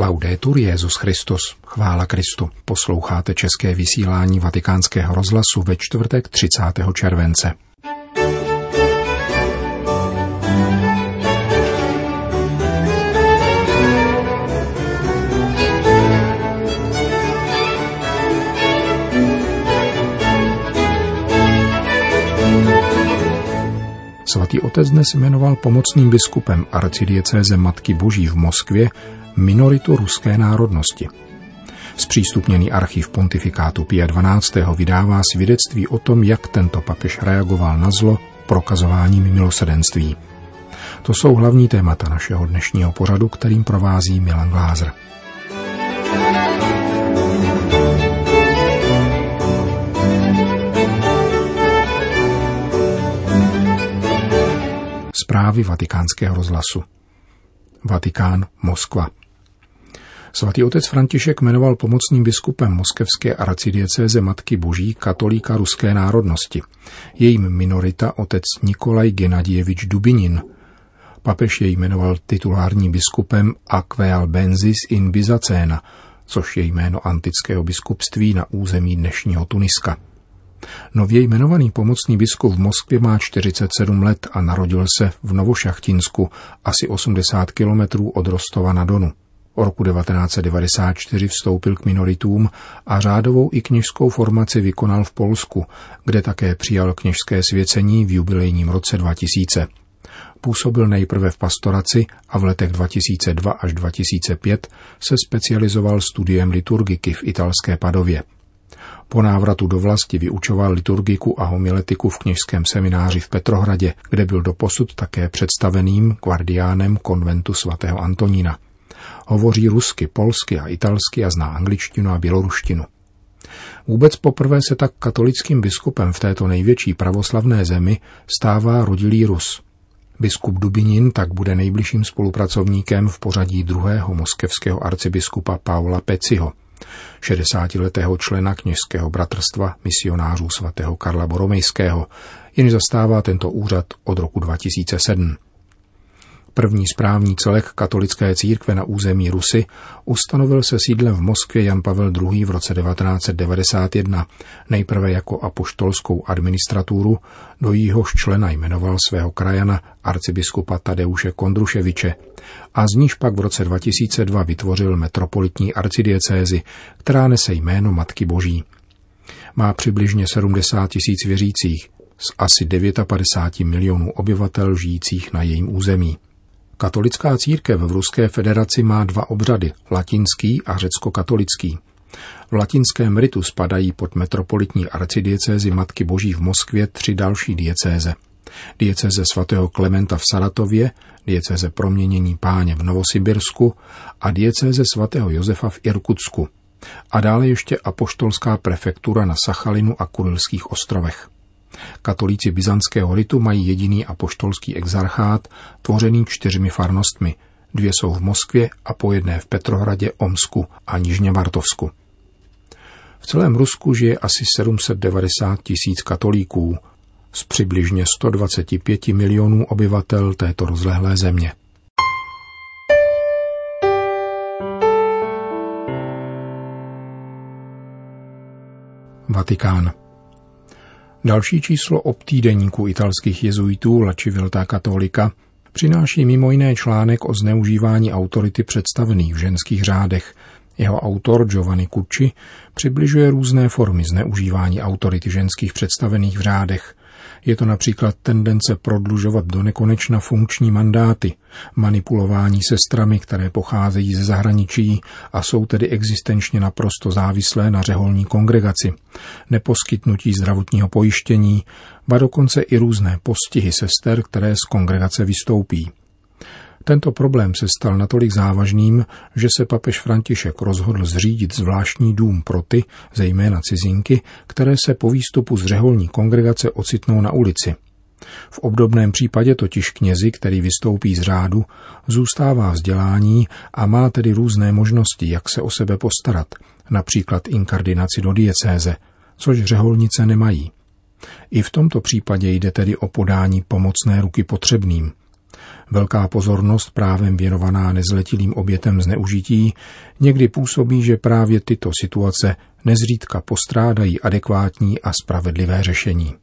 Laudetur Jezus Christus, chvála Kristu. Posloucháte české vysílání Vatikánského rozhlasu ve čtvrtek 30. července. Svatý otec dnes jmenoval pomocným biskupem arcidiecéze Matky Boží v Moskvě minoritu ruské národnosti. Zpřístupněný archiv pontifikátu Pia 12. vydává svědectví o tom, jak tento papež reagoval na zlo prokazováním milosedenství. To jsou hlavní témata našeho dnešního pořadu, kterým provází Milan Glázer. Zprávy vatikánského rozhlasu. Vatikán, Moskva. Svatý otec František jmenoval pomocným biskupem moskevské arcidiecéze Matky Boží katolíka ruské národnosti. Jejím minorita otec Nikolaj Genadievič Dubinin. Papež jej jmenoval titulárním biskupem Aqueal Benzis in Byzacena, což je jméno antického biskupství na území dnešního Tuniska. Nově jmenovaný pomocný biskup v Moskvě má 47 let a narodil se v Novošachtinsku, asi 80 kilometrů od Rostova na Donu. O roku 1994 vstoupil k minoritům a řádovou i kněžskou formaci vykonal v Polsku, kde také přijal kněžské svěcení v jubilejním roce 2000. Působil nejprve v pastoraci a v letech 2002 až 2005 se specializoval studiem liturgiky v italské Padově. Po návratu do vlasti vyučoval liturgiku a homiletiku v kněžském semináři v Petrohradě, kde byl doposud také představeným guardiánem konventu svatého Antonína. Hovoří rusky, polsky a italsky a zná angličtinu a běloruštinu. Vůbec poprvé se tak katolickým biskupem v této největší pravoslavné zemi stává rodilý Rus. Biskup Dubinin tak bude nejbližším spolupracovníkem v pořadí druhého moskevského arcibiskupa Paula Peciho, 60-letého člena kněžského bratrstva misionářů svatého Karla Boromejského, jenž zastává tento úřad od roku 2007. První správní celek katolické církve na území Rusy ustanovil se sídlem v Moskvě Jan Pavel II. v roce 1991, nejprve jako apoštolskou administraturu, do jíhož člena jmenoval svého krajana arcibiskupa Tadeuše Kondruševiče a z níž pak v roce 2002 vytvořil metropolitní arcidiecézi, která nese jméno Matky Boží. Má přibližně 70 tisíc věřících z asi 59 milionů obyvatel žijících na jejím území. Katolická církev v Ruské federaci má dva obřady, latinský a řecko-katolický. V latinském ritu spadají pod metropolitní arcidiecézi Matky Boží v Moskvě tři další diecéze. Diecéze svatého Klementa v Saratově, diecéze proměnění páně v Novosibirsku a diecéze svatého Josefa v Irkutsku. A dále ještě apoštolská prefektura na Sachalinu a Kurilských ostrovech. Katolíci byzantského ritu mají jediný apoštolský exarchát, tvořený čtyřmi farnostmi. Dvě jsou v Moskvě a po jedné v Petrohradě, Omsku a Nižně Martovsku. V celém Rusku žije asi 790 tisíc katolíků z přibližně 125 milionů obyvatel této rozlehlé země. Vatikán. Další číslo obtýdeníku italských jezuitů La Civiltà Katolika přináší mimo jiné článek o zneužívání autority představených v ženských řádech. Jeho autor Giovanni Cucci přibližuje různé formy zneužívání autority ženských představených v řádech. Je to například tendence prodlužovat do nekonečna funkční mandáty, manipulování sestrami, které pocházejí ze zahraničí a jsou tedy existenčně naprosto závislé na řeholní kongregaci, neposkytnutí zdravotního pojištění, ba dokonce i různé postihy sester, které z kongregace vystoupí. Tento problém se stal natolik závažným, že se papež František rozhodl zřídit zvláštní dům pro ty, zejména cizinky, které se po výstupu z řeholní kongregace ocitnou na ulici. V obdobném případě totiž knězi, který vystoupí z řádu, zůstává vzdělání a má tedy různé možnosti, jak se o sebe postarat, například inkardinaci do diecéze, což řeholnice nemají. I v tomto případě jde tedy o podání pomocné ruky potřebným – Velká pozornost právem věnovaná nezletilým obětem zneužití někdy působí, že právě tyto situace nezřídka postrádají adekvátní a spravedlivé řešení.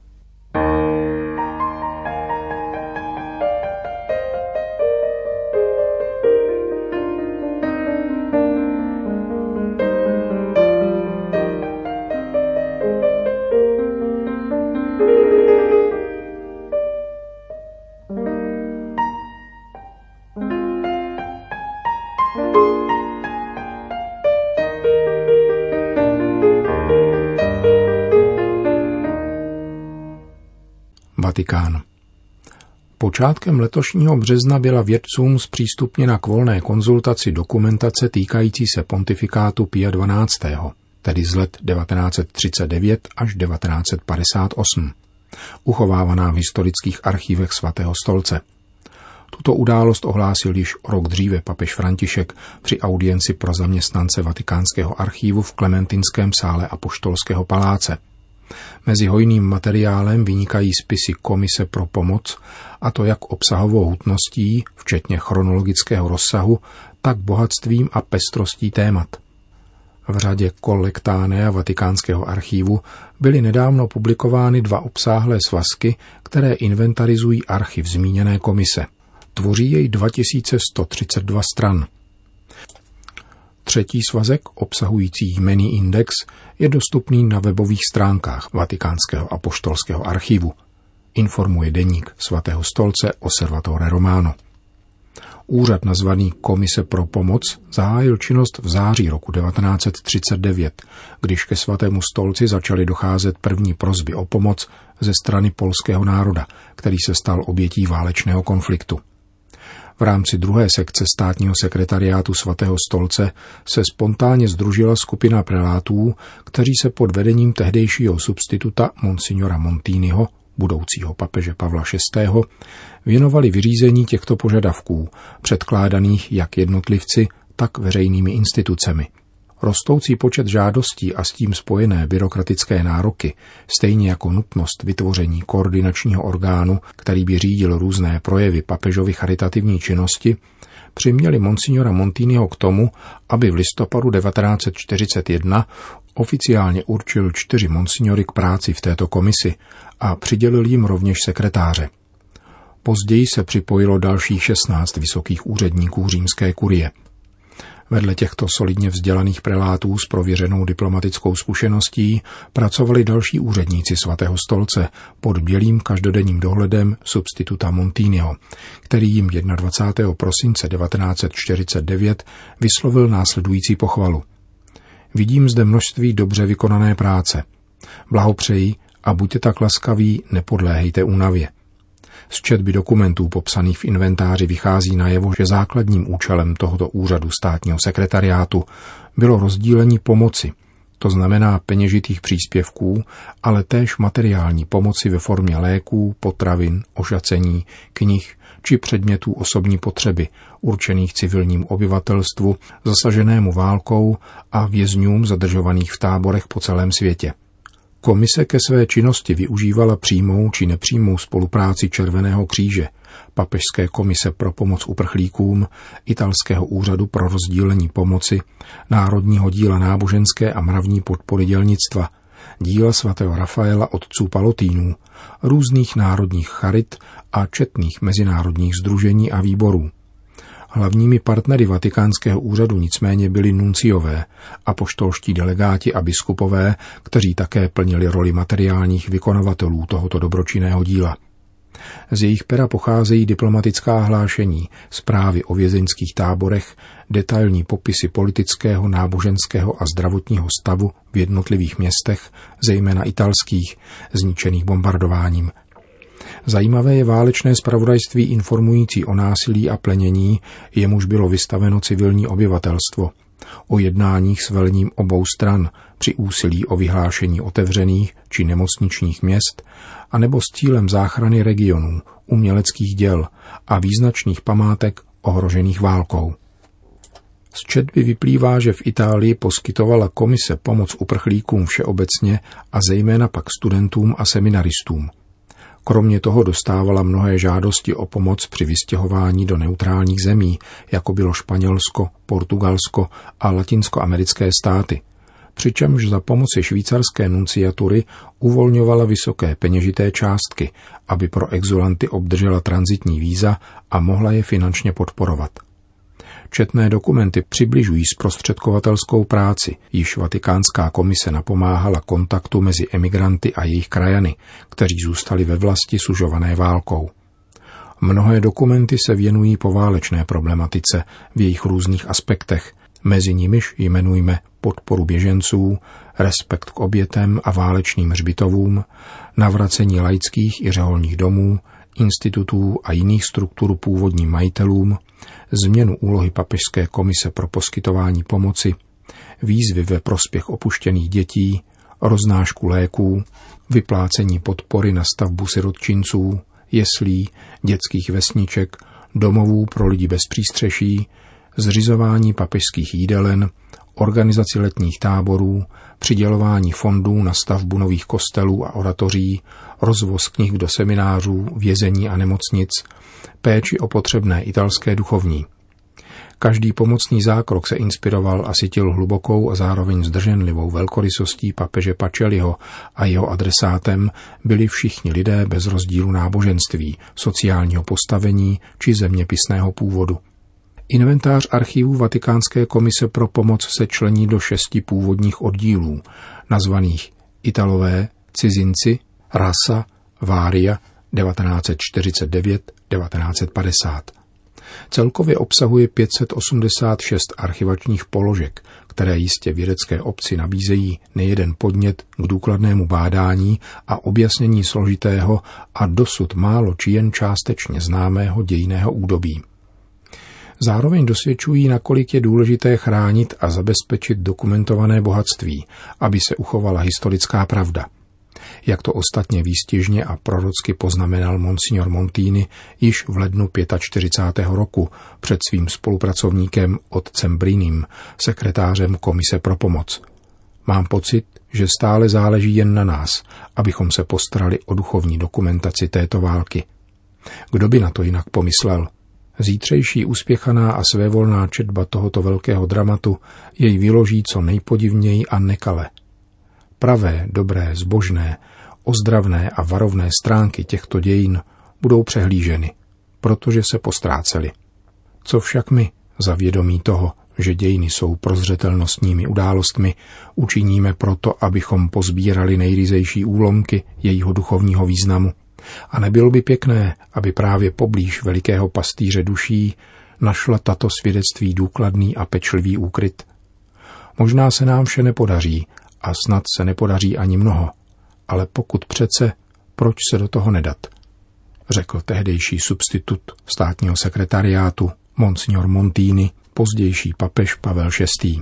Vatikán. Počátkem letošního března byla vědcům zpřístupněna k volné konzultaci dokumentace týkající se pontifikátu Pia XII., tedy z let 1939 až 1958, uchovávaná v historických archívech svatého stolce. Tuto událost ohlásil již rok dříve papež František při audienci pro zaměstnance Vatikánského archívu v Klementinském sále Apoštolského paláce – Mezi hojným materiálem vynikají spisy Komise pro pomoc, a to jak obsahovou hutností, včetně chronologického rozsahu, tak bohatstvím a pestrostí témat. V řadě kolektáne a vatikánského archívu byly nedávno publikovány dva obsáhlé svazky, které inventarizují archiv zmíněné komise. Tvoří jej 2132 stran – Třetí svazek, obsahující jmený index, je dostupný na webových stránkách Vatikánského apoštolského archivu. Informuje deník svatého stolce Osservatore Romano. Úřad nazvaný Komise pro pomoc zahájil činnost v září roku 1939, když ke svatému stolci začaly docházet první prozby o pomoc ze strany polského národa, který se stal obětí válečného konfliktu. V rámci druhé sekce státního sekretariátu svatého stolce se spontánně združila skupina prelátů, kteří se pod vedením tehdejšího substituta Monsignora Montiniho, budoucího papeže Pavla VI., věnovali vyřízení těchto požadavků, předkládaných jak jednotlivci, tak veřejnými institucemi – Rostoucí počet žádostí a s tím spojené byrokratické nároky, stejně jako nutnost vytvoření koordinačního orgánu, který by řídil různé projevy papežovy charitativní činnosti, přiměli monsignora Montiniho k tomu, aby v listopadu 1941 oficiálně určil čtyři monsignory k práci v této komisi a přidělil jim rovněž sekretáře. Později se připojilo dalších 16 vysokých úředníků římské kurie – Vedle těchto solidně vzdělaných prelátů s prověřenou diplomatickou zkušeností pracovali další úředníci svatého stolce pod bělým každodenním dohledem substituta Montiniho, který jim 21. prosince 1949 vyslovil následující pochvalu. Vidím zde množství dobře vykonané práce. Blahopřeji a buďte tak laskaví, nepodléhejte únavě. Z četby dokumentů popsaných v inventáři vychází najevo, že základním účelem tohoto úřadu státního sekretariátu bylo rozdílení pomoci, to znamená peněžitých příspěvků, ale též materiální pomoci ve formě léků, potravin, ošacení, knih či předmětů osobní potřeby, určených civilním obyvatelstvu, zasaženému válkou a vězňům zadržovaných v táborech po celém světě. Komise ke své činnosti využívala přímou či nepřímou spolupráci Červeného kříže, Papežské komise pro pomoc uprchlíkům, Italského úřadu pro rozdílení pomoci, Národního díla náboženské a mravní podpory dělnictva, díla svatého Rafaela otců Palotínů, různých národních charit a četných mezinárodních združení a výborů. Hlavními partnery vatikánského úřadu nicméně byli nunciové, poštolští delegáti a biskupové, kteří také plnili roli materiálních vykonavatelů tohoto dobročinného díla. Z jejich pera pocházejí diplomatická hlášení, zprávy o vězeňských táborech, detailní popisy politického, náboženského a zdravotního stavu v jednotlivých městech, zejména italských, zničených bombardováním, Zajímavé je válečné spravodajství informující o násilí a plenění, jemuž bylo vystaveno civilní obyvatelstvo, o jednáních s velním obou stran při úsilí o vyhlášení otevřených či nemocničních měst, anebo s cílem záchrany regionů, uměleckých děl a význačných památek ohrožených válkou. Z četby vyplývá, že v Itálii poskytovala komise pomoc uprchlíkům všeobecně a zejména pak studentům a seminaristům – Kromě toho dostávala mnohé žádosti o pomoc při vystěhování do neutrálních zemí, jako bylo Španělsko, Portugalsko a latinskoamerické státy, přičemž za pomoci švýcarské nunciatury uvolňovala vysoké peněžité částky, aby pro exulanty obdržela transitní víza a mohla je finančně podporovat. Četné dokumenty přibližují zprostředkovatelskou práci, již Vatikánská komise napomáhala kontaktu mezi emigranty a jejich krajany, kteří zůstali ve vlasti sužované válkou. Mnohé dokumenty se věnují poválečné problematice v jejich různých aspektech, mezi nimiž jmenujme podporu běženců, respekt k obětem a válečným hřbitovům, navracení laických i řeholních domů, institutů a jiných struktur původním majitelům, změnu úlohy Papežské komise pro poskytování pomoci, výzvy ve prospěch opuštěných dětí, roznášku léků, vyplácení podpory na stavbu sirotčinců, jeslí, dětských vesniček, domovů pro lidi bez přístřeší, zřizování papežských jídelen, organizaci letních táborů, přidělování fondů na stavbu nových kostelů a oratoří, rozvoz knih do seminářů, vězení a nemocnic, péči o potřebné italské duchovní. Každý pomocný zákrok se inspiroval a sytil hlubokou a zároveň zdrženlivou velkorysostí papeže Pačeliho a jeho adresátem byli všichni lidé bez rozdílu náboženství, sociálního postavení či zeměpisného původu. Inventář archivů Vatikánské komise pro pomoc se člení do šesti původních oddílů, nazvaných Italové, cizinci, rasa, vária, 1949-1950. Celkově obsahuje 586 archivačních položek, které jistě vědecké obci nabízejí nejeden podnět k důkladnému bádání a objasnění složitého a dosud málo či jen částečně známého dějného údobí. Zároveň dosvědčují, nakolik je důležité chránit a zabezpečit dokumentované bohatství, aby se uchovala historická pravda – jak to ostatně výstěžně a prorocky poznamenal monsignor Montini již v lednu 45. roku před svým spolupracovníkem otcem Brinim, sekretářem Komise pro pomoc. Mám pocit, že stále záleží jen na nás, abychom se postarali o duchovní dokumentaci této války. Kdo by na to jinak pomyslel? Zítřejší uspěchaná a svévolná četba tohoto velkého dramatu jej vyloží co nejpodivněji a nekale – Pravé, dobré, zbožné, ozdravné a varovné stránky těchto dějin budou přehlíženy, protože se postrácely. Co však my, za vědomí toho, že dějiny jsou prozřetelnostními událostmi, učiníme proto, abychom pozbírali nejryzejší úlomky jejího duchovního významu. A nebylo by pěkné, aby právě poblíž velikého pastýře duší našla tato svědectví důkladný a pečlivý úkryt. Možná se nám vše nepodaří a snad se nepodaří ani mnoho, ale pokud přece, proč se do toho nedat? Řekl tehdejší substitut státního sekretariátu Monsignor Montini, pozdější papež Pavel VI.